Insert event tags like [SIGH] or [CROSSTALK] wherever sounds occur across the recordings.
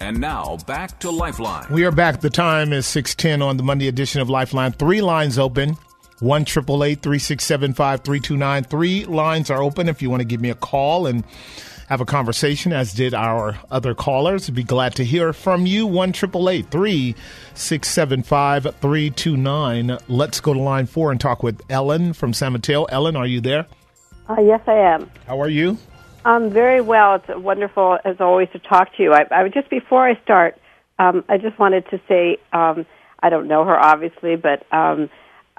And now back to Lifeline. We are back. The time is 610 on the Monday edition of Lifeline. Three lines open. 1 367 5329. Three lines are open if you want to give me a call and have a conversation, as did our other callers. I'd be glad to hear from you. 1 367 5329. Let's go to line four and talk with Ellen from San Mateo. Ellen, are you there? Uh, yes, I am. How are you? Um, very well. It's wonderful, as always, to talk to you. I, I just before I start, um, I just wanted to say um, I don't know her obviously, but um,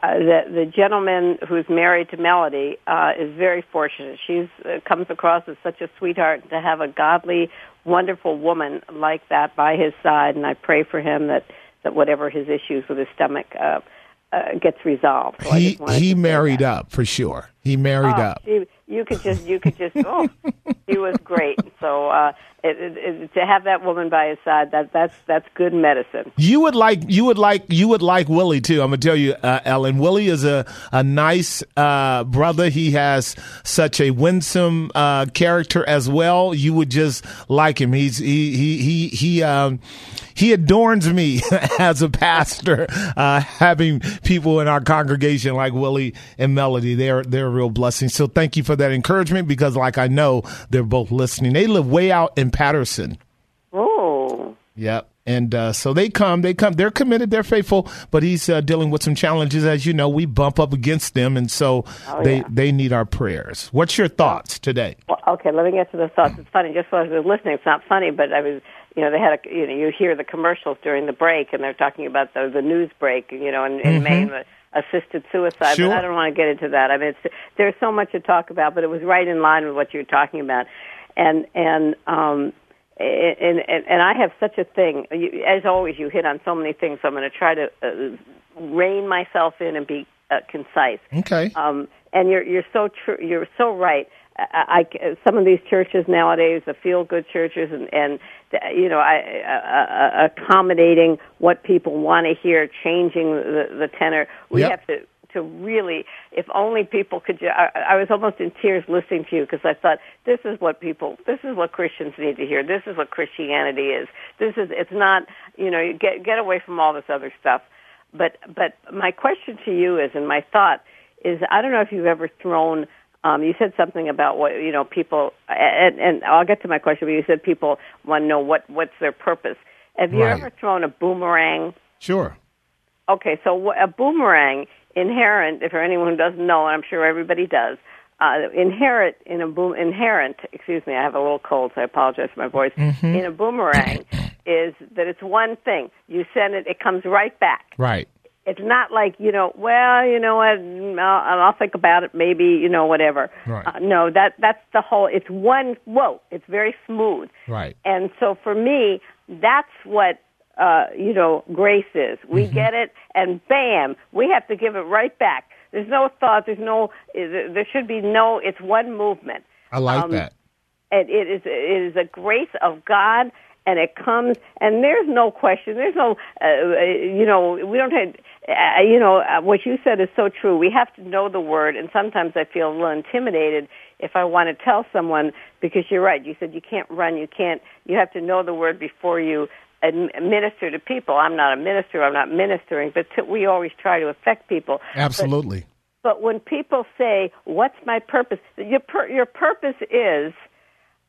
uh, the the gentleman who's married to Melody uh, is very fortunate. She's uh, comes across as such a sweetheart to have a godly, wonderful woman like that by his side, and I pray for him that that whatever his issues with his stomach. Uh, uh, gets resolved. So he he married up for sure. He married oh, up. She, you could just you could just oh he was great. So uh it, it, it, to have that woman by his side that that's that's good medicine. You would like you would like you would like willie too. I'm gonna tell you uh, ellen willie is a a nice uh brother. He has such a winsome uh character as well. You would just like him. He's he he he he um he adorns me [LAUGHS] as a pastor, uh, having people in our congregation like Willie and Melody. They're they're a real blessing. So thank you for that encouragement because, like I know, they're both listening. They live way out in Patterson. Oh. Yep. And uh, so they come, they come, they're committed, they're faithful, but he's uh, dealing with some challenges. As you know, we bump up against them, and so oh, they, yeah. they need our prayers. What's your thoughts today? Well, okay, let me get to the thoughts. It's funny, just while I was listening, it's not funny, but I was, you know, they had a, you know, you hear the commercials during the break, and they're talking about the, the news break, you know, in, in Mhm. Maine, the assisted suicide, Sure. but I don't want to get into that. I mean, it's, there's so much to talk about, but it was right in line with what you were talking about. And, and, um, and, and, and I have such a thing. You, as always, you hit on so many things. So I'm going to try to uh, rein myself in and be uh, concise. Okay. Um, and you're you're so true. You're so right. I, I some of these churches nowadays, the feel good churches, and and you know, I, uh, uh, accommodating what people want to hear, changing the, the tenor. We Yep. have to to really, if only people could. I, I was almost in tears listening to you because I thought this is what people, this is what Christians need to hear. This is what Christianity is. This is. It's not. You know, you get get away from all this other stuff. But but my question to you is, and my thought is, I don't know if you've ever thrown. Um, you said something about what you know people, and, and I'll get to my question. But you said people want to know what what's their purpose. Have you Right. ever thrown a boomerang? Sure. Okay, so a boomerang inherent, if for anyone who doesn't know, and I'm sure everybody does, uh, inherent in a boom, inherent, excuse me, I have a little cold, so I apologize for my voice. In a boomerang [COUGHS] is that it's one thing. You send it, it comes right back. Right. It's not like you know, well, you know what, mm, I'll, I'll think about it, maybe, you know, whatever. Right. Uh, no, that that's the whole. It's one. Whoa, it's very smooth. Right. And so for me, that's what uh, you know grace is. We Mm-hmm. get it, and bam, we have to give it right back. There's no thought. There's no. There should be no. It's one movement. I like Um, that. And it is. It is a grace of God, and it comes. And there's no question. There's no. Uh, uh, you know, we don't have. Uh, you know, uh, what you said is so true. We have to know the word, and sometimes I feel a little intimidated if I want to tell someone because you're right. You said you can't run. You can't. You have to know the word before you minister to people. I'm not a minister. I'm not ministering, but t- we always try to affect people. But- Absolutely. but when people say, "What's my purpose?" Your pur- your purpose is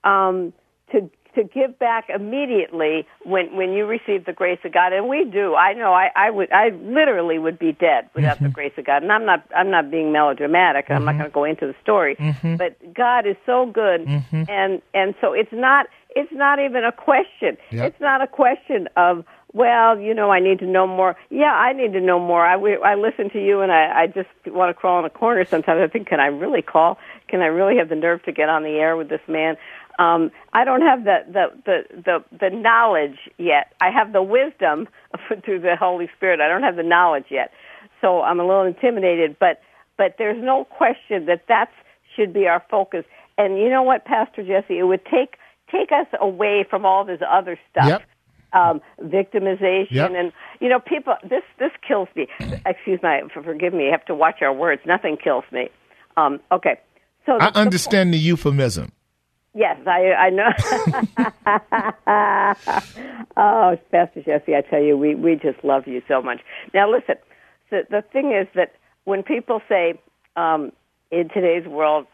um, to to give back immediately when when you receive the grace of God, and we do. I know I I would I literally would be dead without the mm-hmm. grace of God, and I'm not I'm not being melodramatic. and I'm not mm-hmm. going to go into the story, mm-hmm. but God is so good, and and so it's not it's not even a question. Yep. It's not a question of well, you know, I need to know more. Yeah, I need to know more. I, we- I listen to you, and I, I just want to crawl in a corner sometimes. I think, can I really call? Can I really have the nerve to get on the air with this man? Um, I don't have the, the, the, the, the knowledge yet. I have the wisdom [LAUGHS] through the Holy Spirit. I don't have the knowledge yet. So I'm a little intimidated, but, but there's no question that that's should be our focus. And you know what, Pastor Jesse, it would take, take us away from all this other stuff. Yep. Um, victimization Yep. and you know people this this kills me excuse me forgive me you have to watch our words nothing kills me um okay so I the- understand the euphemism. Yes, I I know. [LAUGHS] oh, Pastor Jesse, I tell you, we we just love you so much. Now, listen. The the thing is that when people say um, in today's world,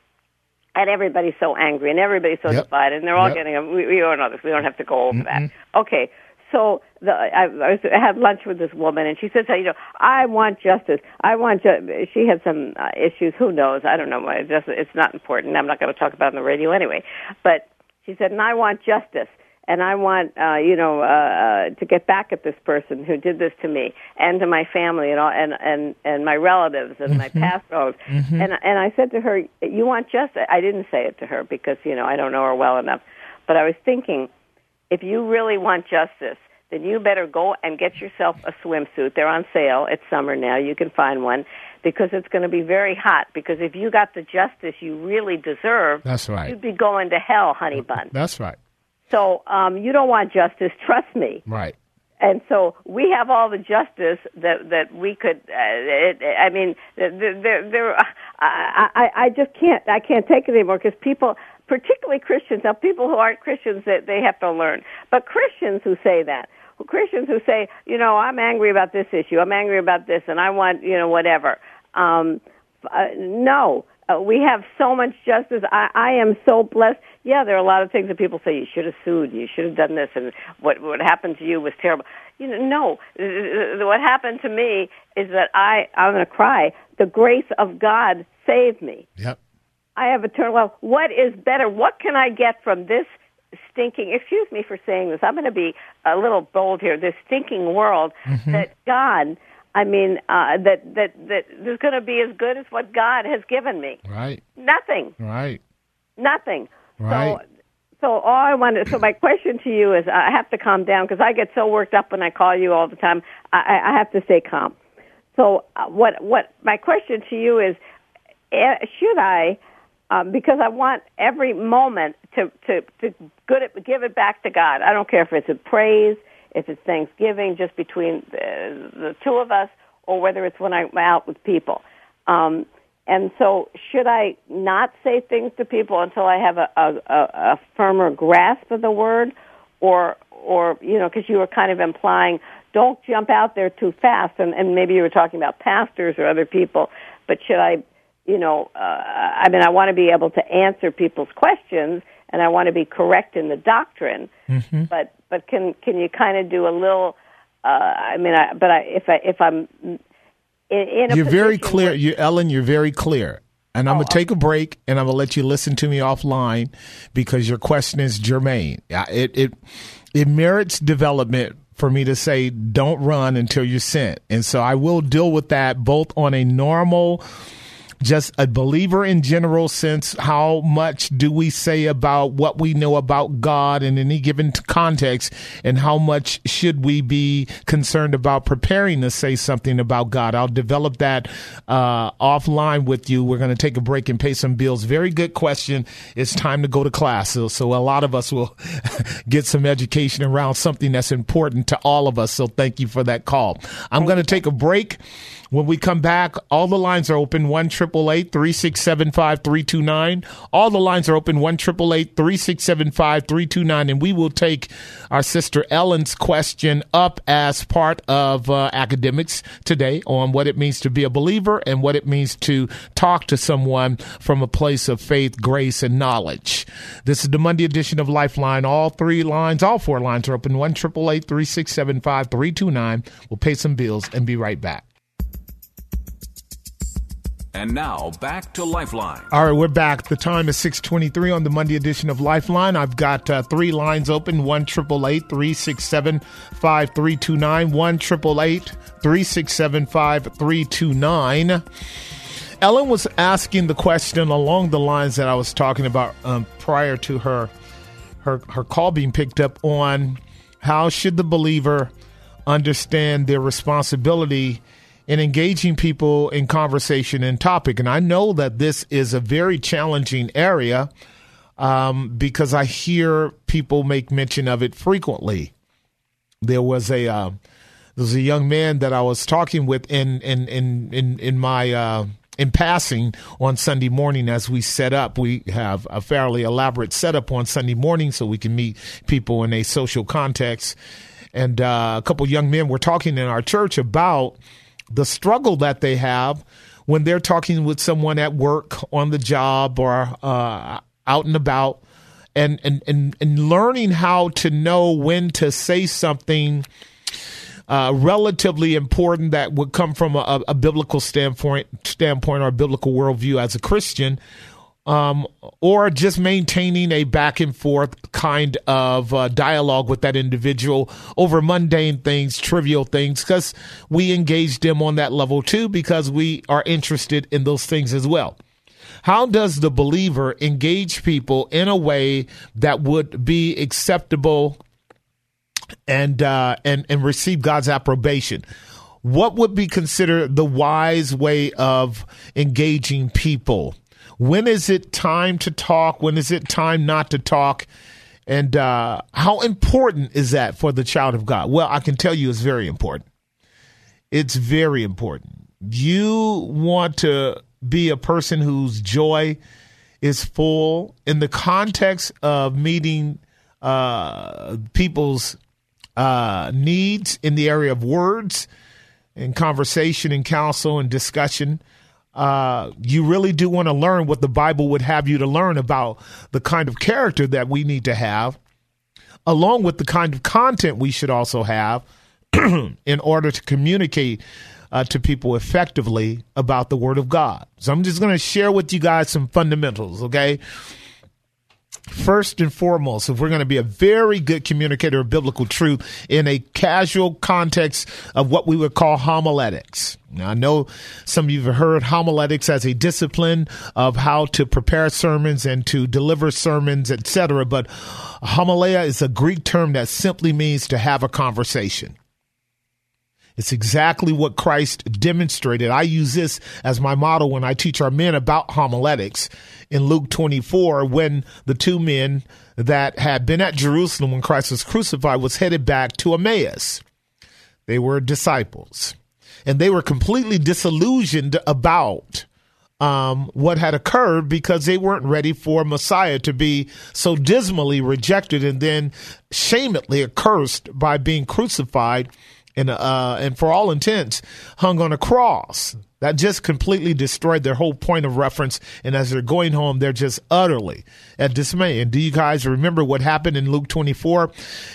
and everybody's so angry and everybody's so Yep. divided, and they're all Yep. getting. We, we all know this. We don't have to go over that. Okay. So the, I, I, was, I had lunch with this woman, and she says, "You know, I want justice. I want." Ju-. She had some uh, issues. Who knows? I don't know. why. It just it's not important. I'm not going to talk about it on the radio anyway. But she said, "And I want justice." And I want, uh, you know, uh, uh, to get back at this person who did this to me and to my family and all, and and and my relatives and my past relatives. And and I said to her, "You want justice?" I didn't say it to her because you know I don't know her well enough, but I was thinking, if you really want justice, then you better go and get yourself a swimsuit. They're on sale. It's summer now. You can find one because it's going to be very hot. Because if you got the justice you really deserve, That's right. you'd be going to hell, honey bun. That's right. So um, you don't want justice. [LAUGHS] Trust me. Right. And so we have all the justice that that we could. Uh, it, I mean, there, there, there. I, I, I just can't. I can't take it anymore because people, particularly Christians, now people who aren't Christians, that they have to learn. But Christians who say that, Christians who say, you know, I'm angry about this issue, I'm angry about this, and I want, you know, whatever. Um, uh, no, uh, we have so much justice. I, I am so blessed. Yeah, there are a lot of things that people say you should have sued, you should have done this, and what what happened to you was terrible. You know, no. What happened to me is that I I'm going to cry. The grace of God saved me. Yep. I have eternal life. What is better? What can I get from this stinking? Excuse me for saying this. I'm going to be a little bold here. This stinking world that God. I mean, uh, that that that is going to be as good as what God has given me. Right. Nothing. Right. Nothing. Right. So, so all I wanted. So my question to you is, I have to calm down because I get so worked up when I call you all the time. I, I I have to stay calm. So uh, what what my question to you is, eh, should I? Um, because I want every moment to to to good it, give it back to God. I don't care if it's a praise, if it's Thanksgiving, just between the, the two of us, or whether it's when I'm out with people. Um, and so, should I not say things to people until I have a, a, a, firmer grasp of the word, or or you know, because you were kind of implying don't jump out there too fast, and, and maybe you were talking about pastors or other people, but should I, you know, uh, I mean, I want to be able to answer people's questions, and I want to be correct in the doctrine, but but can can you kind of do a little? Uh, I mean, I, but I, if I if I'm in, in a You're very clear. where- You, Ellen, you're very clear. And I'm Oh, going to take a break and I'm going to let you listen to me offline because your question is germane. Yeah, It, it, it merits development for me to say, don't run until you're sent. And so I will deal with that both on a normal, just a believer in general sense. How much do we say about what we know about God in any given context, and how much should we be concerned about preparing to say something about God? I'll develop that uh, offline with you. We're going to take a break and pay some bills. Very good question. It's time to go to class, so, so a lot of us will [LAUGHS] get some education around something that's important to all of us. So thank you for that call. I'm going to take a break. When we come back, all the lines are open one triple eight three six seven five three two nine. All the lines are open one triple eight three six seven five three two nine, and we will take our sister Ellen's question up as part of uh, academics today on what it means to be a believer and what it means to talk to someone from a place of faith, grace, and knowledge. This is the Monday edition of Lifeline. All three lines, all four lines are open one triple eight three six seven five three two nine. We'll pay some bills and be right back. And now back to Lifeline. All right, we're back. The time is 623 on the Monday edition of Lifeline. I've got uh, three lines open, 1 367 5329, 1 367 5329. Ellen was asking the question along the lines that I was talking about um, prior to her her her call being picked up on how should the believer understand their responsibility in engaging people in conversation and topic. And I know that this is a very challenging area um, because I hear people make mention of it frequently. There was a uh, there was a young man that I was talking with in in in in, in my uh, in passing on Sunday morning as we set up. We have a fairly elaborate setup on Sunday morning so we can meet people in a social context. And uh, a couple young men were talking in our church about the struggle that they have when they're talking with someone at work, on the job, or uh, out and about, and, and, and, and learning how to know when to say something uh, relatively important that would come from a, a, biblical standpoint, standpoint or biblical worldview as a Christian, um, or just maintaining a back and forth kind of uh, dialogue with that individual over mundane things, trivial things, because we engage them on that level too, because we are interested in those things as well. How does the believer engage people in a way that would be acceptable and uh, and and receive God's approbation. What would be considered the wise way of engaging people? When is it time to talk? When is it time not to talk? And uh, how important is that for the child of God? Well, I can tell you it's very important. It's very important. You want to be a person whose joy is full in the context of meeting uh, people's uh, needs in the area of words and conversation and counsel and discussion. Uh, you really do want to learn what the Bible would have you to learn about the kind of character that we need to have, along with the kind of content we should also have [CLEARS THROAT] in order to communicate uh, to people effectively about the Word of God. So I'm just going to share with you guys some fundamentals, okay? First and foremost, if we're going to be a very good communicator of biblical truth in a casual context of what we would call homiletics. Now, I know some of you have heard homiletics as a discipline of how to prepare sermons and to deliver sermons, etc. But homilia is a Greek term that simply means to have a conversation. It's exactly what Christ demonstrated. I use this as my model when I teach our men about homiletics in Luke 24 when the two men that had been at Jerusalem when Christ was crucified was headed back to Emmaus. They were disciples and they were completely disillusioned about um, what had occurred because they weren't ready for Messiah to be so dismally rejected and then shamedly accursed by being crucified and uh, and for all intents hung on a cross. That just completely destroyed their whole point of reference. And as they're going home, they're just utterly at dismay. And do you guys remember what happened in Luke 24?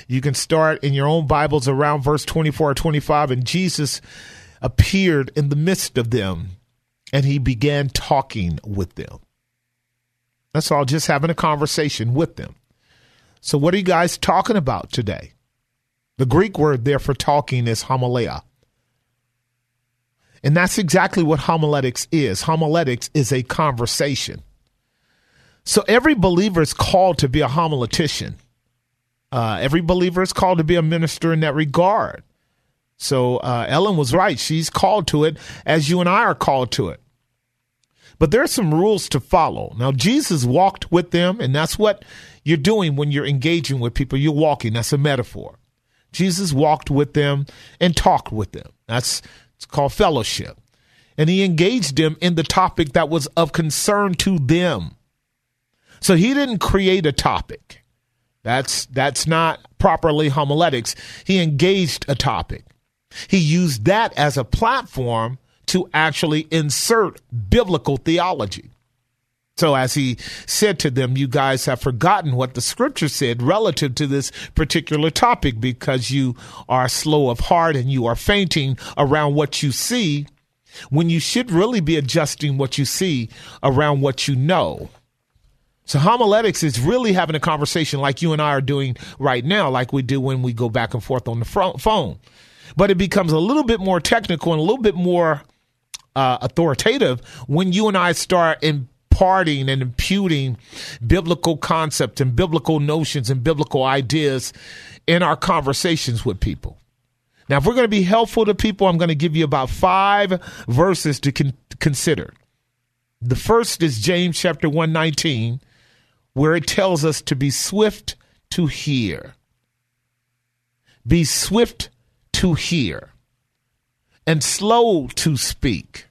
You can start in your own Bibles around verse 24 or 25. And Jesus appeared in the midst of them and he began talking with them. That's all, just having a conversation with them. So, what are you guys talking about today? The Greek word there for talking is homilia. And that's exactly what homiletics is. Homiletics is a conversation. So every believer is called to be a homiletician. Uh, every believer is called to be a minister in that regard. So uh, Ellen was right. She's called to it as you and I are called to it. But there are some rules to follow. Now, Jesus walked with them, and that's what you're doing when you're engaging with people. You're walking. That's a metaphor. Jesus walked with them and talked with them. That's it's called fellowship. And he engaged them in the topic that was of concern to them. So he didn't create a topic. That's that's not properly homiletics. He engaged a topic. He used that as a platform to actually insert biblical theology. So, as he said to them, you guys have forgotten what the scripture said relative to this particular topic because you are slow of heart and you are fainting around what you see when you should really be adjusting what you see around what you know. So, homiletics is really having a conversation like you and I are doing right now, like we do when we go back and forth on the phone. But it becomes a little bit more technical and a little bit more uh, authoritative when you and I start in imparting and imputing biblical concepts and biblical notions and biblical ideas in our conversations with people. Now, if we're going to be helpful to people, I'm going to give you about five verses to con- consider. The first is James chapter 119, where it tells us to be swift to hear. Be swift to hear and slow to speak.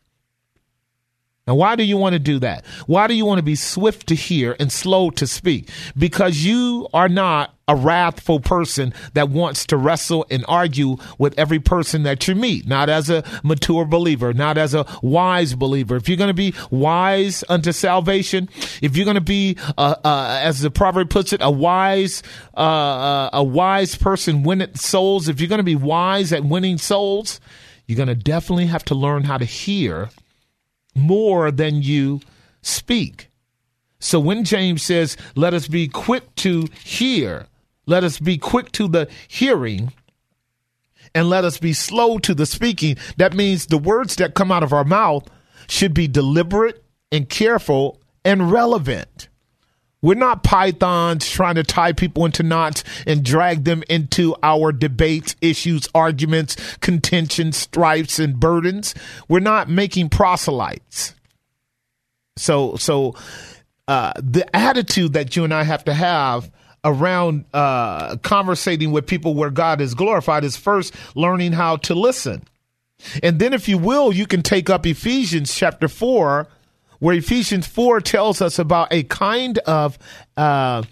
Now, why do you want to do that? Why do you want to be swift to hear and slow to speak? Because you are not a wrathful person that wants to wrestle and argue with every person that you meet, not as a mature believer, not as a wise believer. If you're going to be wise unto salvation, if you're going to be, uh, uh, as the proverb puts it, a wise, uh, uh a wise person winning souls, if you're going to be wise at winning souls, you're going to definitely have to learn how to hear more than you speak. So when James says, let us be quick to hear, let us be quick to the hearing, and let us be slow to the speaking, that means the words that come out of our mouth should be deliberate and careful and relevant. We're not pythons trying to tie people into knots and drag them into our debates, issues, arguments, contentions, stripes, and burdens. We're not making proselytes. So, so uh, the attitude that you and I have to have around uh, conversating with people where God is glorified is first learning how to listen. And then, if you will, you can take up Ephesians chapter 4 where Ephesians 4 tells us about a kind of uh,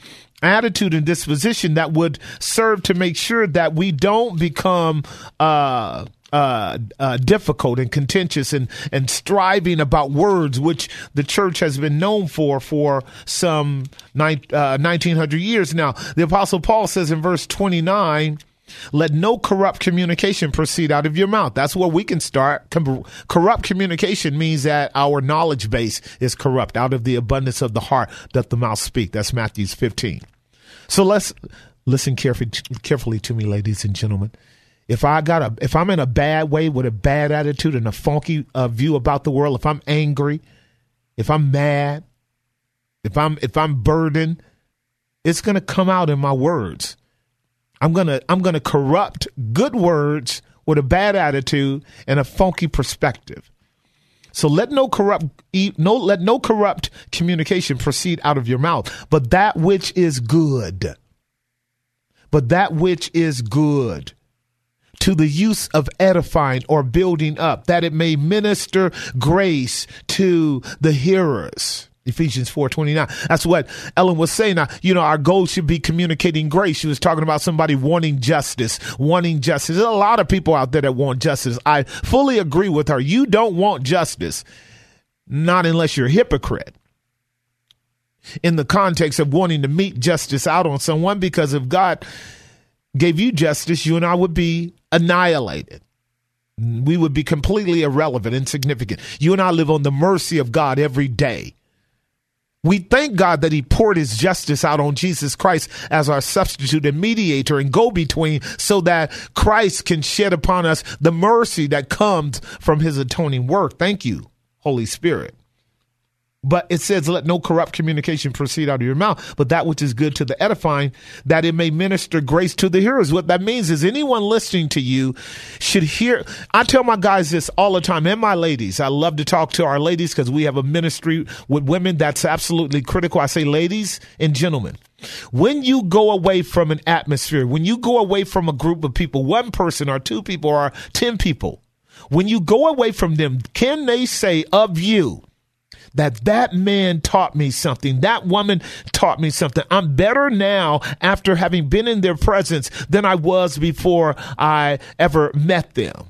attitude and disposition that would serve to make sure that we don't become uh, uh, uh, difficult and contentious and, and striving about words, which the church has been known for for some ni- 1900 uh, years now. The Apostle Paul says in verse 29, let no corrupt communication proceed out of your mouth. That's where we can start. Com- corrupt communication means that our knowledge base is corrupt. Out of the abundance of the heart doth the mouth speak. That's Matthew's 15. So let's listen carefully, carefully to me, ladies and gentlemen. If I got a, if I'm in a bad way with a bad attitude and a funky uh, view about the world, if I'm angry, if I'm mad, if I'm if I'm burdened, it's going to come out in my words. I'm gonna I'm gonna corrupt good words with a bad attitude and a funky perspective. So let no corrupt no let no corrupt communication proceed out of your mouth, but that which is good. But that which is good to the use of edifying or building up, that it may minister grace to the hearers. Ephesians 4:29. That's what Ellen was saying. Now, you know, our goal should be communicating grace. She was talking about somebody wanting justice, wanting justice. There's a lot of people out there that want justice. I fully agree with her. You don't want justice, not unless you're a hypocrite. In the context of wanting to meet justice out on someone, because if God gave you justice, you and I would be annihilated we would be completely irrelevant, insignificant. You and I live on the mercy of God every day. We thank God that He poured His justice out on Jesus Christ as our substitute and mediator and go between so that Christ can shed upon us the mercy that comes from His atoning work. Thank you, Holy Spirit. But it says, let no corrupt communication proceed out of your mouth, but that which is good to the edifying, that it may minister grace to the hearers. What that means is anyone listening to you should hear. I tell my guys this all the time and my ladies. I love to talk to our ladies because we have a ministry with women that's absolutely critical. I say, ladies and gentlemen, when you go away from an atmosphere, when you go away from a group of people, one person or two people or 10 people, when you go away from them, can they say of you, that that man taught me something. That woman taught me something. I'm better now after having been in their presence than I was before I ever met them.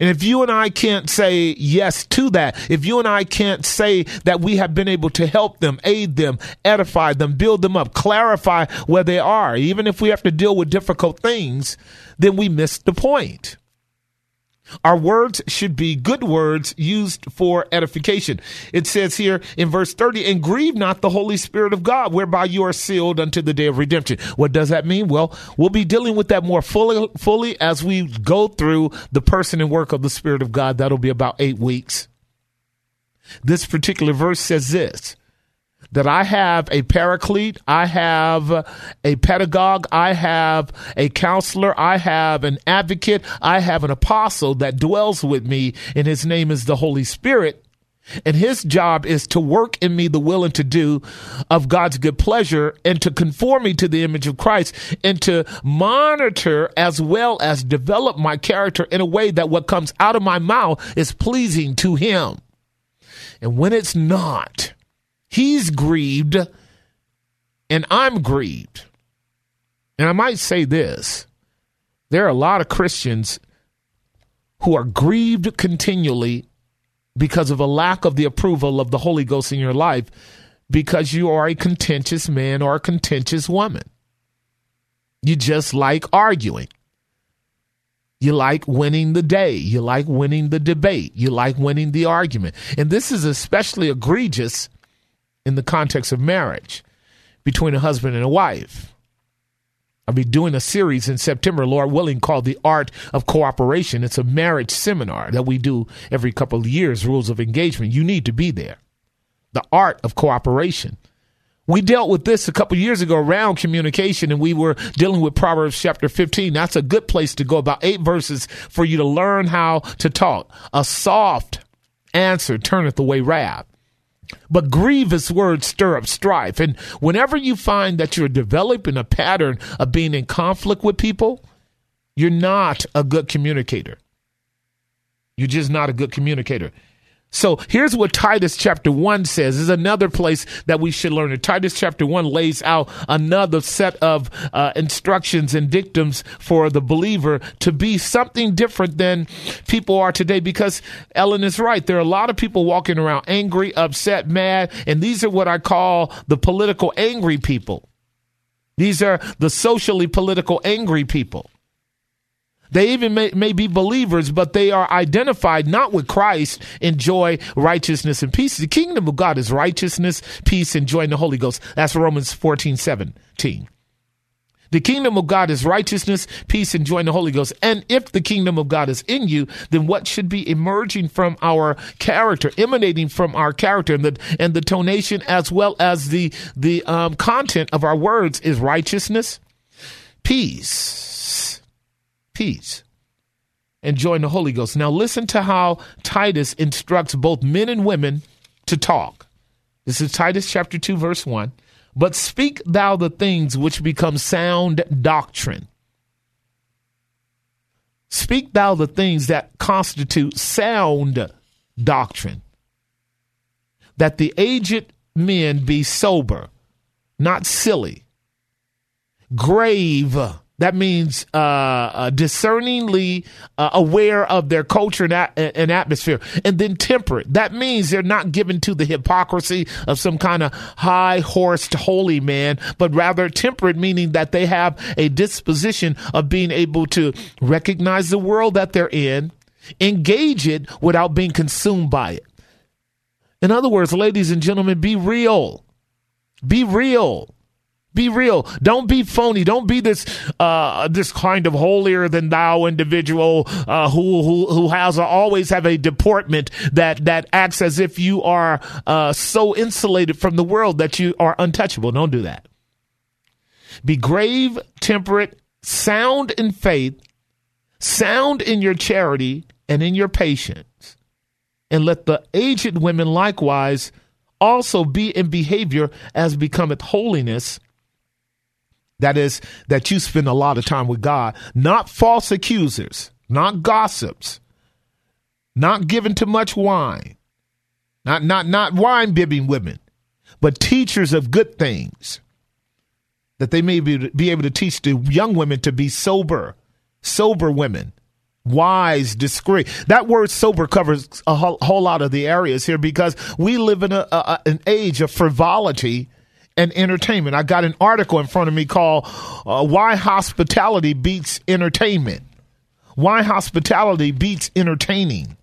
And if you and I can't say yes to that, if you and I can't say that we have been able to help them, aid them, edify them, build them up, clarify where they are, even if we have to deal with difficult things, then we miss the point. Our words should be good words used for edification. It says here in verse 30, and grieve not the Holy Spirit of God, whereby you are sealed unto the day of redemption. What does that mean? Well, we'll be dealing with that more fully, fully as we go through the person and work of the Spirit of God. That'll be about eight weeks. This particular verse says this that I have a paraclete, I have a pedagogue, I have a counselor, I have an advocate, I have an apostle that dwells with me, and his name is the Holy Spirit. And his job is to work in me the will and to do of God's good pleasure and to conform me to the image of Christ and to monitor as well as develop my character in a way that what comes out of my mouth is pleasing to him. And when it's not, He's grieved and I'm grieved. And I might say this there are a lot of Christians who are grieved continually because of a lack of the approval of the Holy Ghost in your life because you are a contentious man or a contentious woman. You just like arguing. You like winning the day. You like winning the debate. You like winning the argument. And this is especially egregious in the context of marriage between a husband and a wife. I'll be doing a series in September, Lord willing, called The Art of Cooperation. It's a marriage seminar that we do every couple of years, rules of engagement. You need to be there. The art of cooperation. We dealt with this a couple years ago around communication, and we were dealing with Proverbs chapter 15. That's a good place to go, about eight verses for you to learn how to talk. A soft answer turneth away wrath. But grievous words stir up strife. And whenever you find that you're developing a pattern of being in conflict with people, you're not a good communicator. You're just not a good communicator. So here's what Titus chapter 1 says. This is another place that we should learn. Titus chapter 1 lays out another set of uh, instructions and dictums for the believer to be something different than people are today because Ellen is right. There are a lot of people walking around angry, upset, mad, and these are what I call the political angry people. These are the socially political angry people. They even may, may, be believers, but they are identified not with Christ in joy, righteousness, and peace. The kingdom of God is righteousness, peace, and joy in the Holy Ghost. That's Romans 14, 17. The kingdom of God is righteousness, peace, and joy in the Holy Ghost. And if the kingdom of God is in you, then what should be emerging from our character, emanating from our character, and the and the tonation as well as the the um, content of our words is righteousness, peace peace and join the Holy Ghost. Now, listen to how Titus instructs both men and women to talk. This is Titus chapter 2, verse 1. But speak thou the things which become sound doctrine. Speak thou the things that constitute sound doctrine. That the aged men be sober, not silly, grave, that means uh, uh, discerningly uh, aware of their culture and, a- and, atmosphere, and then temperate. That means they're not given to the hypocrisy of some kind of high horsed holy man, but rather temperate, meaning that they have a disposition of being able to recognize the world that they're in, engage it without being consumed by it. In other words, ladies and gentlemen, be real. Be real. Be real. Don't be phony. Don't be this uh, this kind of holier than thou individual uh, who who who has always have a deportment that that acts as if you are uh, so insulated from the world that you are untouchable. Don't do that. Be grave, temperate, sound in faith, sound in your charity and in your patience, and let the aged women likewise also be in behavior as becometh holiness that is, that you spend a lot of time with God, not false accusers, not gossips, not giving too much wine, not not not wine bibbing women, but teachers of good things. That they may be, be able to teach the young women to be sober, sober women, wise, discreet. That word sober covers a whole, whole lot of the areas here because we live in a, a, an age of frivolity and entertainment. I got an article in front of me called uh, Why Hospitality Beats Entertainment. Why hospitality beats entertaining.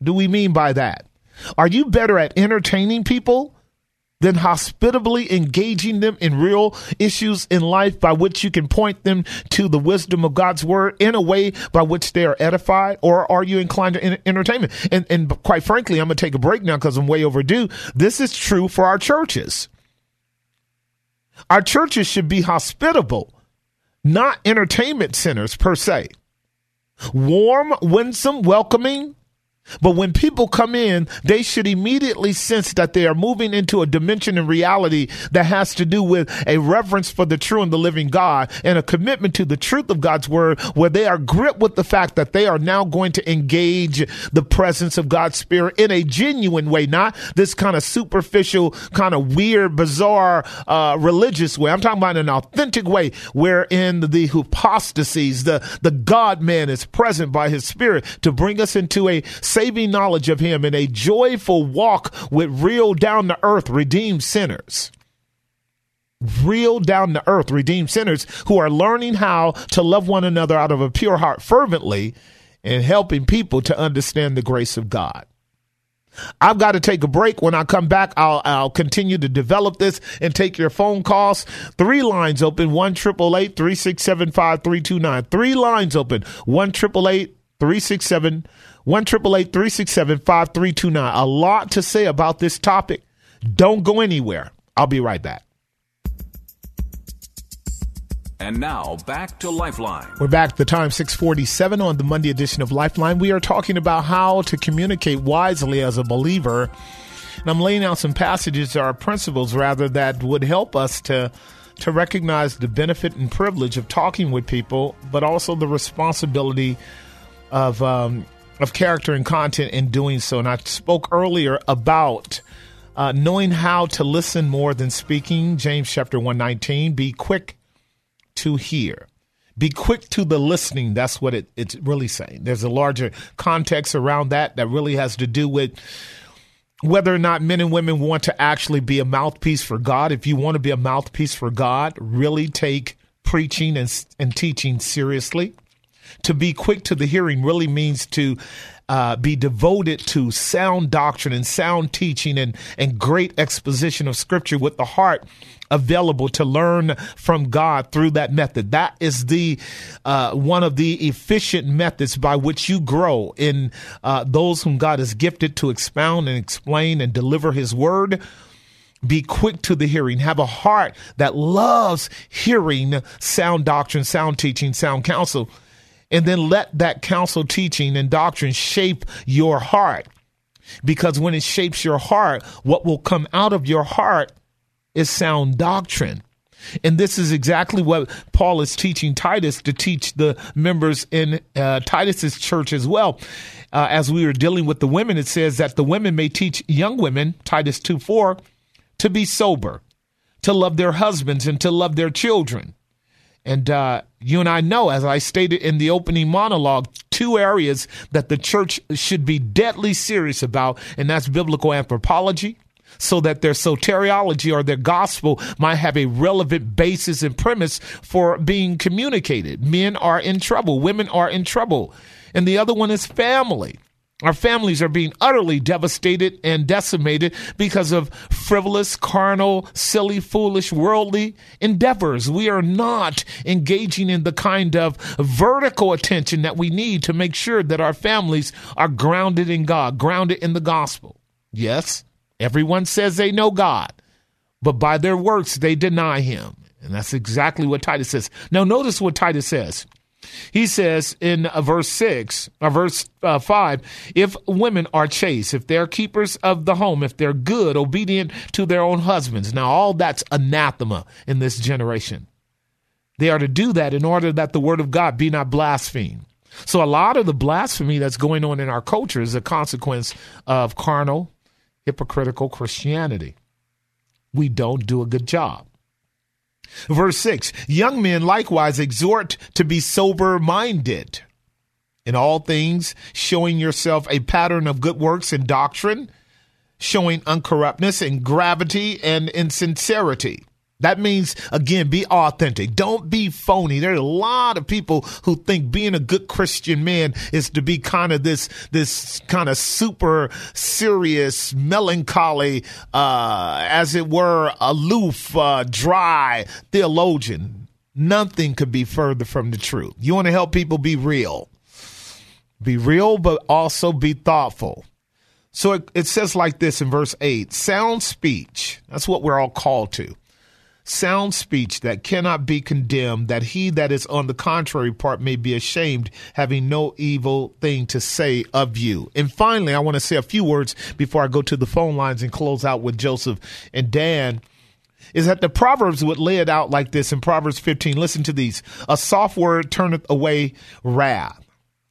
Do we mean by that? Are you better at entertaining people than hospitably engaging them in real issues in life by which you can point them to the wisdom of God's word in a way by which they are edified? Or are you inclined to entertainment? And, and quite frankly, I'm going to take a break now because I'm way overdue. This is true for our churches. Our churches should be hospitable, not entertainment centers per se. Warm, winsome, welcoming, but when people come in, they should immediately sense that they are moving into a dimension in reality that has to do with a reverence for the true and the living God and a commitment to the truth of God's word, where they are gripped with the fact that they are now going to engage the presence of God's spirit in a genuine way, not this kind of superficial, kind of weird, bizarre, uh, religious way. I'm talking about an authentic way wherein the hypostasis, the, the God man is present by his spirit to bring us into a saving knowledge of Him and a joyful walk with real down to earth redeemed sinners. Real down to earth redeemed sinners who are learning how to love one another out of a pure heart fervently and helping people to understand the grace of God. I've got to take a break. When I come back, I'll, I'll continue to develop this and take your phone calls. Three lines open, 1 367 5329. Three lines open, 1 367 one triple eight three six seven five three two nine. A lot to say about this topic. Don't go anywhere. I'll be right back. And now back to Lifeline. We're back the time 647 on the Monday edition of Lifeline. We are talking about how to communicate wisely as a believer. And I'm laying out some passages or principles rather that would help us to to recognize the benefit and privilege of talking with people, but also the responsibility of um, of character and content in doing so. And I spoke earlier about uh, knowing how to listen more than speaking. James chapter 119. Be quick to hear. Be quick to the listening. That's what it, it's really saying. There's a larger context around that that really has to do with whether or not men and women want to actually be a mouthpiece for God. If you want to be a mouthpiece for God, really take preaching and, and teaching seriously to be quick to the hearing really means to uh, be devoted to sound doctrine and sound teaching and, and great exposition of scripture with the heart available to learn from God through that method. That is the uh, one of the efficient methods by which you grow in uh, those whom God has gifted to expound and explain and deliver His word. Be quick to the hearing, have a heart that loves hearing sound doctrine, sound teaching, sound counsel and then let that counsel teaching and doctrine shape your heart. Because when it shapes your heart, what will come out of your heart is sound doctrine. And this is exactly what Paul is teaching Titus to teach the members in uh, Titus's church as well. Uh, as we were dealing with the women, it says that the women may teach young women, Titus 2 4, to be sober, to love their husbands, and to love their children and uh, you and I know, as I stated in the opening monologue, two areas that the church should be deadly serious about, and that's biblical anthropology, so that their soteriology or their gospel might have a relevant basis and premise for being communicated. Men are in trouble, women are in trouble. And the other one is family. Our families are being utterly devastated and decimated because of frivolous, carnal, silly, foolish, worldly endeavors. We are not engaging in the kind of vertical attention that we need to make sure that our families are grounded in God, grounded in the gospel. Yes, everyone says they know God, but by their works they deny him. And that's exactly what Titus says. Now, notice what Titus says. He says in uh, verse 6, or uh, verse uh, 5, if women are chaste, if they're keepers of the home, if they're good, obedient to their own husbands. Now, all that's anathema in this generation. They are to do that in order that the word of God be not blasphemed. So, a lot of the blasphemy that's going on in our culture is a consequence of carnal, hypocritical Christianity. We don't do a good job. Verse 6 Young men likewise exhort to be sober minded in all things, showing yourself a pattern of good works and doctrine, showing uncorruptness and gravity and insincerity. That means, again, be authentic. Don't be phony. There are a lot of people who think being a good Christian man is to be kind of this, this kind of super serious, melancholy, uh, as it were, aloof, uh, dry theologian. Nothing could be further from the truth. You want to help people be real. Be real, but also be thoughtful. So it, it says like this in verse 8 sound speech. That's what we're all called to sound speech that cannot be condemned, that he that is on the contrary part may be ashamed, having no evil thing to say of you. And finally, I want to say a few words before I go to the phone lines and close out with Joseph and Dan. Is that the Proverbs would lay it out like this in Proverbs 15? Listen to these. A soft word turneth away wrath.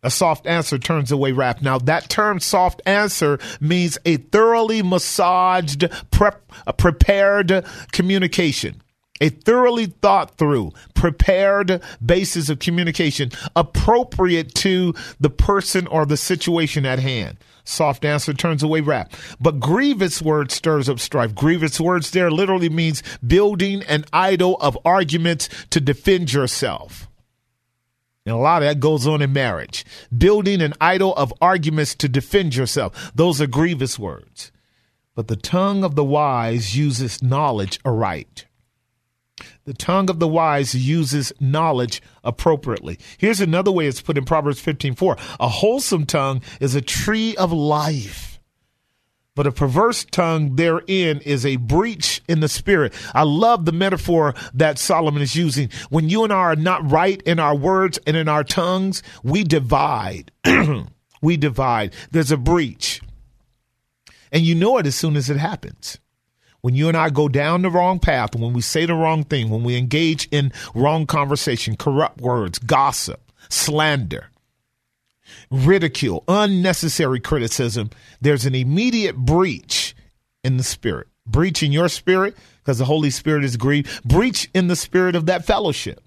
A soft answer turns away wrath. Now, that term soft answer means a thoroughly massaged, prep, prepared communication a thoroughly thought through, prepared basis of communication appropriate to the person or the situation at hand. Soft answer turns away wrath. But grievous word stirs up strife. Grievous words there literally means building an idol of arguments to defend yourself. And a lot of that goes on in marriage. Building an idol of arguments to defend yourself. Those are grievous words. But the tongue of the wise uses knowledge aright. The tongue of the wise uses knowledge appropriately. Here's another way it's put in Proverbs 15:4. A wholesome tongue is a tree of life. But a perverse tongue therein is a breach in the spirit. I love the metaphor that Solomon is using. When you and I are not right in our words and in our tongues, we divide. [CLEARS THROAT] we divide. There's a breach. And you know it as soon as it happens when you and I go down the wrong path, when we say the wrong thing, when we engage in wrong conversation, corrupt words, gossip, slander, ridicule, unnecessary criticism, there's an immediate breach in the spirit. Breach in your spirit because the Holy Spirit is grieved. Breach in the spirit of that fellowship.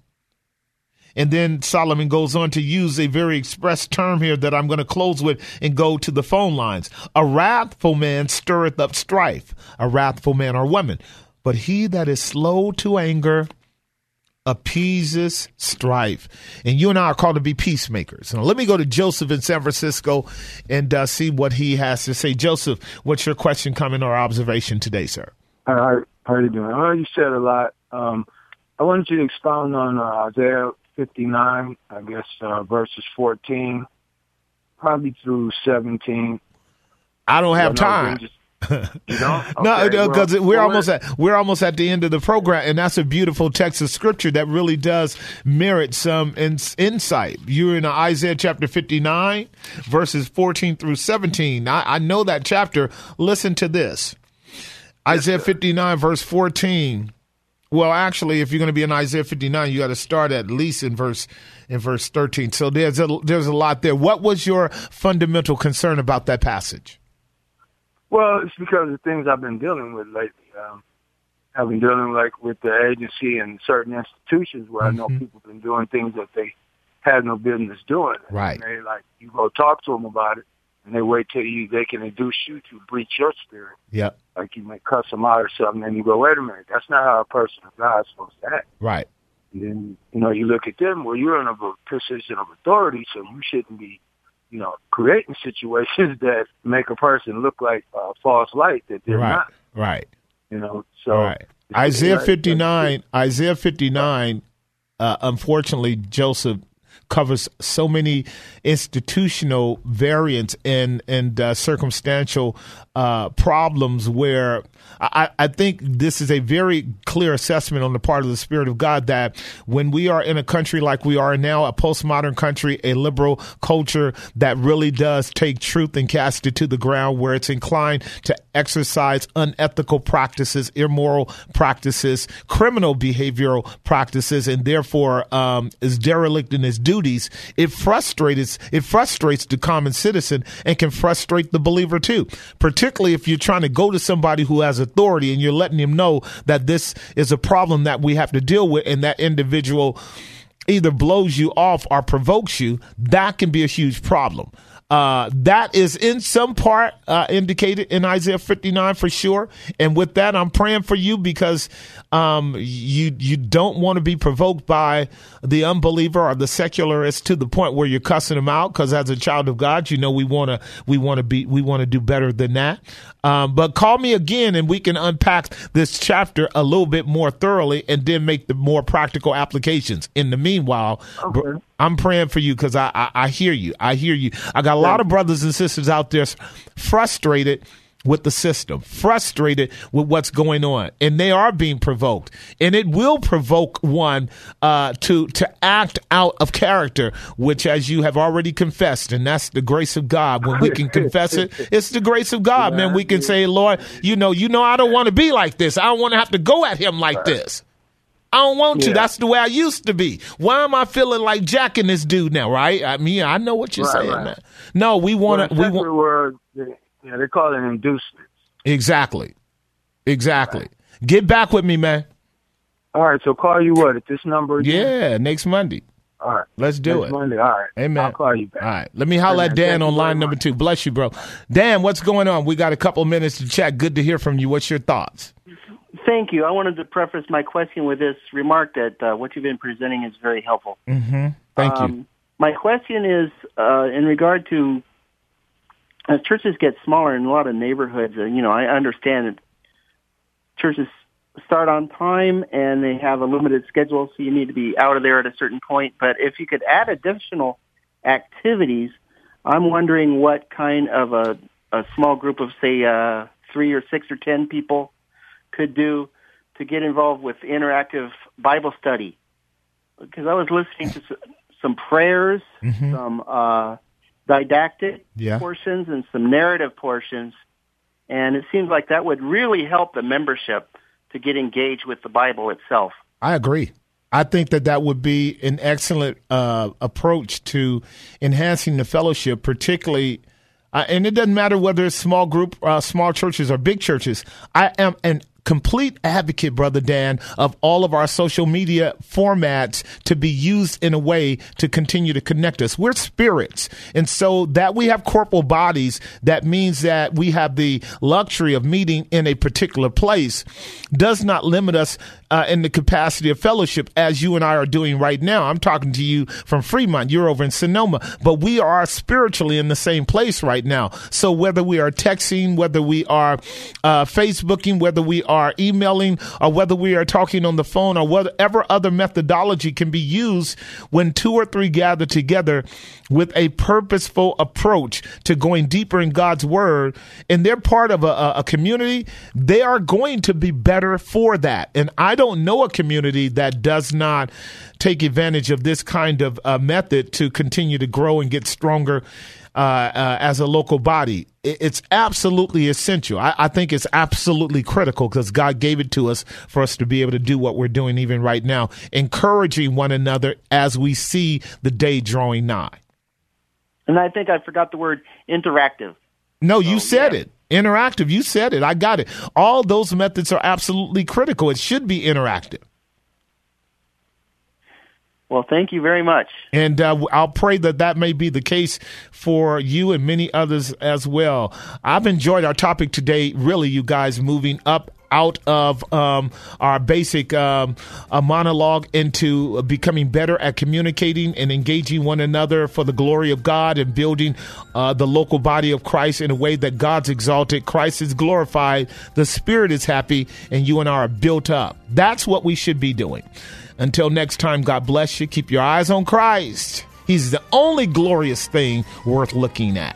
And then Solomon goes on to use a very express term here that I'm going to close with and go to the phone lines. A wrathful man stirreth up strife, a wrathful man or woman. But he that is slow to anger appeases strife. And you and I are called to be peacemakers. Now, let me go to Joseph in San Francisco and uh, see what he has to say. Joseph, what's your question, comment, or observation today, sir? How, are you doing? Well, you said a lot. Um, I wanted you to expound on uh, Isaiah 59, I guess, uh, verses 14, probably through 17. I don't have time. you know? [LAUGHS] no, because well, we're almost at we're almost at the end of the program, and that's a beautiful text of scripture that really does merit some in, insight. You're in Isaiah chapter 59, verses 14 through 17. I, I know that chapter. Listen to this, Isaiah 59, verse 14. Well, actually, if you're going to be in Isaiah 59, you got to start at least in verse in verse 13. So there's a there's a lot there. What was your fundamental concern about that passage? Well, it's because of things I've been dealing with lately. Um, I've been dealing like with the agency and certain institutions where mm-hmm. I know mm-hmm. people have been doing things that they had no business doing. Right. And they like you go talk to them about it, and they wait till you they can induce you to breach your spirit. Yeah. Like you might cuss them out or something, and you go, wait a minute, that's not how a person of God is supposed to act. Right. And then you know you look at them. Well, you're in a position of authority, so you shouldn't be, you know, creating [LAUGHS] situations that make a person look like a false light that they're right. not. Right. You know. So right. Isaiah 59. Isaiah 59. Uh, unfortunately, Joseph covers so many institutional variants and and uh, circumstantial uh, problems where I, I think this is a very clear assessment on the part of the Spirit of God that when we are in a country like we are now, a postmodern country, a liberal culture that really does take truth and cast it to the ground, where it's inclined to exercise unethical practices, immoral practices, criminal behavioral practices, and therefore um, is derelict in its duties, it frustrates it frustrates the common citizen and can frustrate the believer too, particularly if you're trying to go to somebody who has authority and you're letting him know that this is a problem that we have to deal with and that individual either blows you off or provokes you, that can be a huge problem. Uh, that is in some part uh, indicated in Isaiah 59 for sure. And with that, I'm praying for you because um, you you don't want to be provoked by the unbeliever or the secularist to the point where you're cussing them out. Because as a child of God, you know we want to we want to be we want to do better than that. Um, but call me again, and we can unpack this chapter a little bit more thoroughly, and then make the more practical applications. In the meanwhile, Okay. I'm praying for you because I, I I hear you. I hear you. I got a lot of brothers and sisters out there frustrated with the system, frustrated with what's going on, and they are being provoked, and it will provoke one uh, to to act out of character, which, as you have already confessed, and that's the grace of God. When we can confess it, it's the grace of God, man. We can say, Lord, you know, you know, I don't want to be like this. I don't want to have to go at him like this. I don't want to. That's the way I used to be. Why am I feeling like jacking this dude now? Right? I mean, I know what you're Right, saying, right. man. No, we want to. We secular want yeah, they call it inducements. exactly, exactly. Get back with me, man. All right, so call you what at this number? Again? Yeah, next Monday. All right. Let's do Next it. Monday. All right. Amen. I'll call you back. All right. Let me holler at Dan Thank on line number two. Bless you, bro. Dan, what's going on? We got a couple minutes to chat. Good to hear from you. What's your thoughts? Thank you. I wanted to preface my question with this remark that uh, what you've been presenting is very helpful. Mm-hmm. Thank you. Um, my question is uh, in regard to as churches get smaller in a lot of neighborhoods. Uh, you know, I understand that churches start on time and they have a limited schedule, so you need to be out of there at a certain point. But if you could add additional activities, I'm wondering what kind of a, a small group of, say, uh, three or six or ten people could do to get involved with interactive Bible study. Because I was listening to some prayers, some uh, didactic Yeah. portions, and some narrative portions, and it seems like that would really help the membership to get engaged with the Bible itself. I agree. I think that that would be an excellent uh, approach to enhancing the fellowship, particularly. Uh, and it doesn't matter whether it's small group, uh, small churches, or big churches. I am an complete advocate, brother Dan, of all of our social media formats to be used in a way to continue to connect us. We're spirits. And so that we have corporal bodies, that means that we have the luxury of meeting in a particular place does not limit us uh, in the capacity of fellowship as you and I are doing right now. I'm talking to you from Fremont. You're over in Sonoma, but we are spiritually in the same place right now. So whether we are texting, whether we are uh, Facebooking, whether we are emailing, or whether we are talking on the phone, or whatever other methodology can be used when two or three gather together with a purposeful approach to going deeper in God's word, and they're part of a, a, community, they are going to be better for that. And I don't know a community that does not take advantage of this kind of uh, method to continue to grow and get stronger uh, uh, as a local body. It's absolutely essential. I, I think it's absolutely critical because God gave it to us for us to be able to do what we're doing even right now, encouraging one another as we see the day drawing nigh. And I think I forgot the word interactive. No, you Oh, said yeah. it. Interactive. You said it. I got it. All those methods are absolutely critical. It should be interactive. Well, thank you very much. And uh, I'll pray that that may be the case for you and many others as well. I've enjoyed our topic today, really, you guys moving up out of um, our basic um, uh, monologue into becoming better at communicating and engaging one another for the glory of God and building uh, the local body of Christ in a way that God's exalted, Christ is glorified, the Spirit is happy, and you and I are built up. That's what we should be doing. Until next time, God bless you. Keep your eyes on Christ. He's the only glorious thing worth looking at.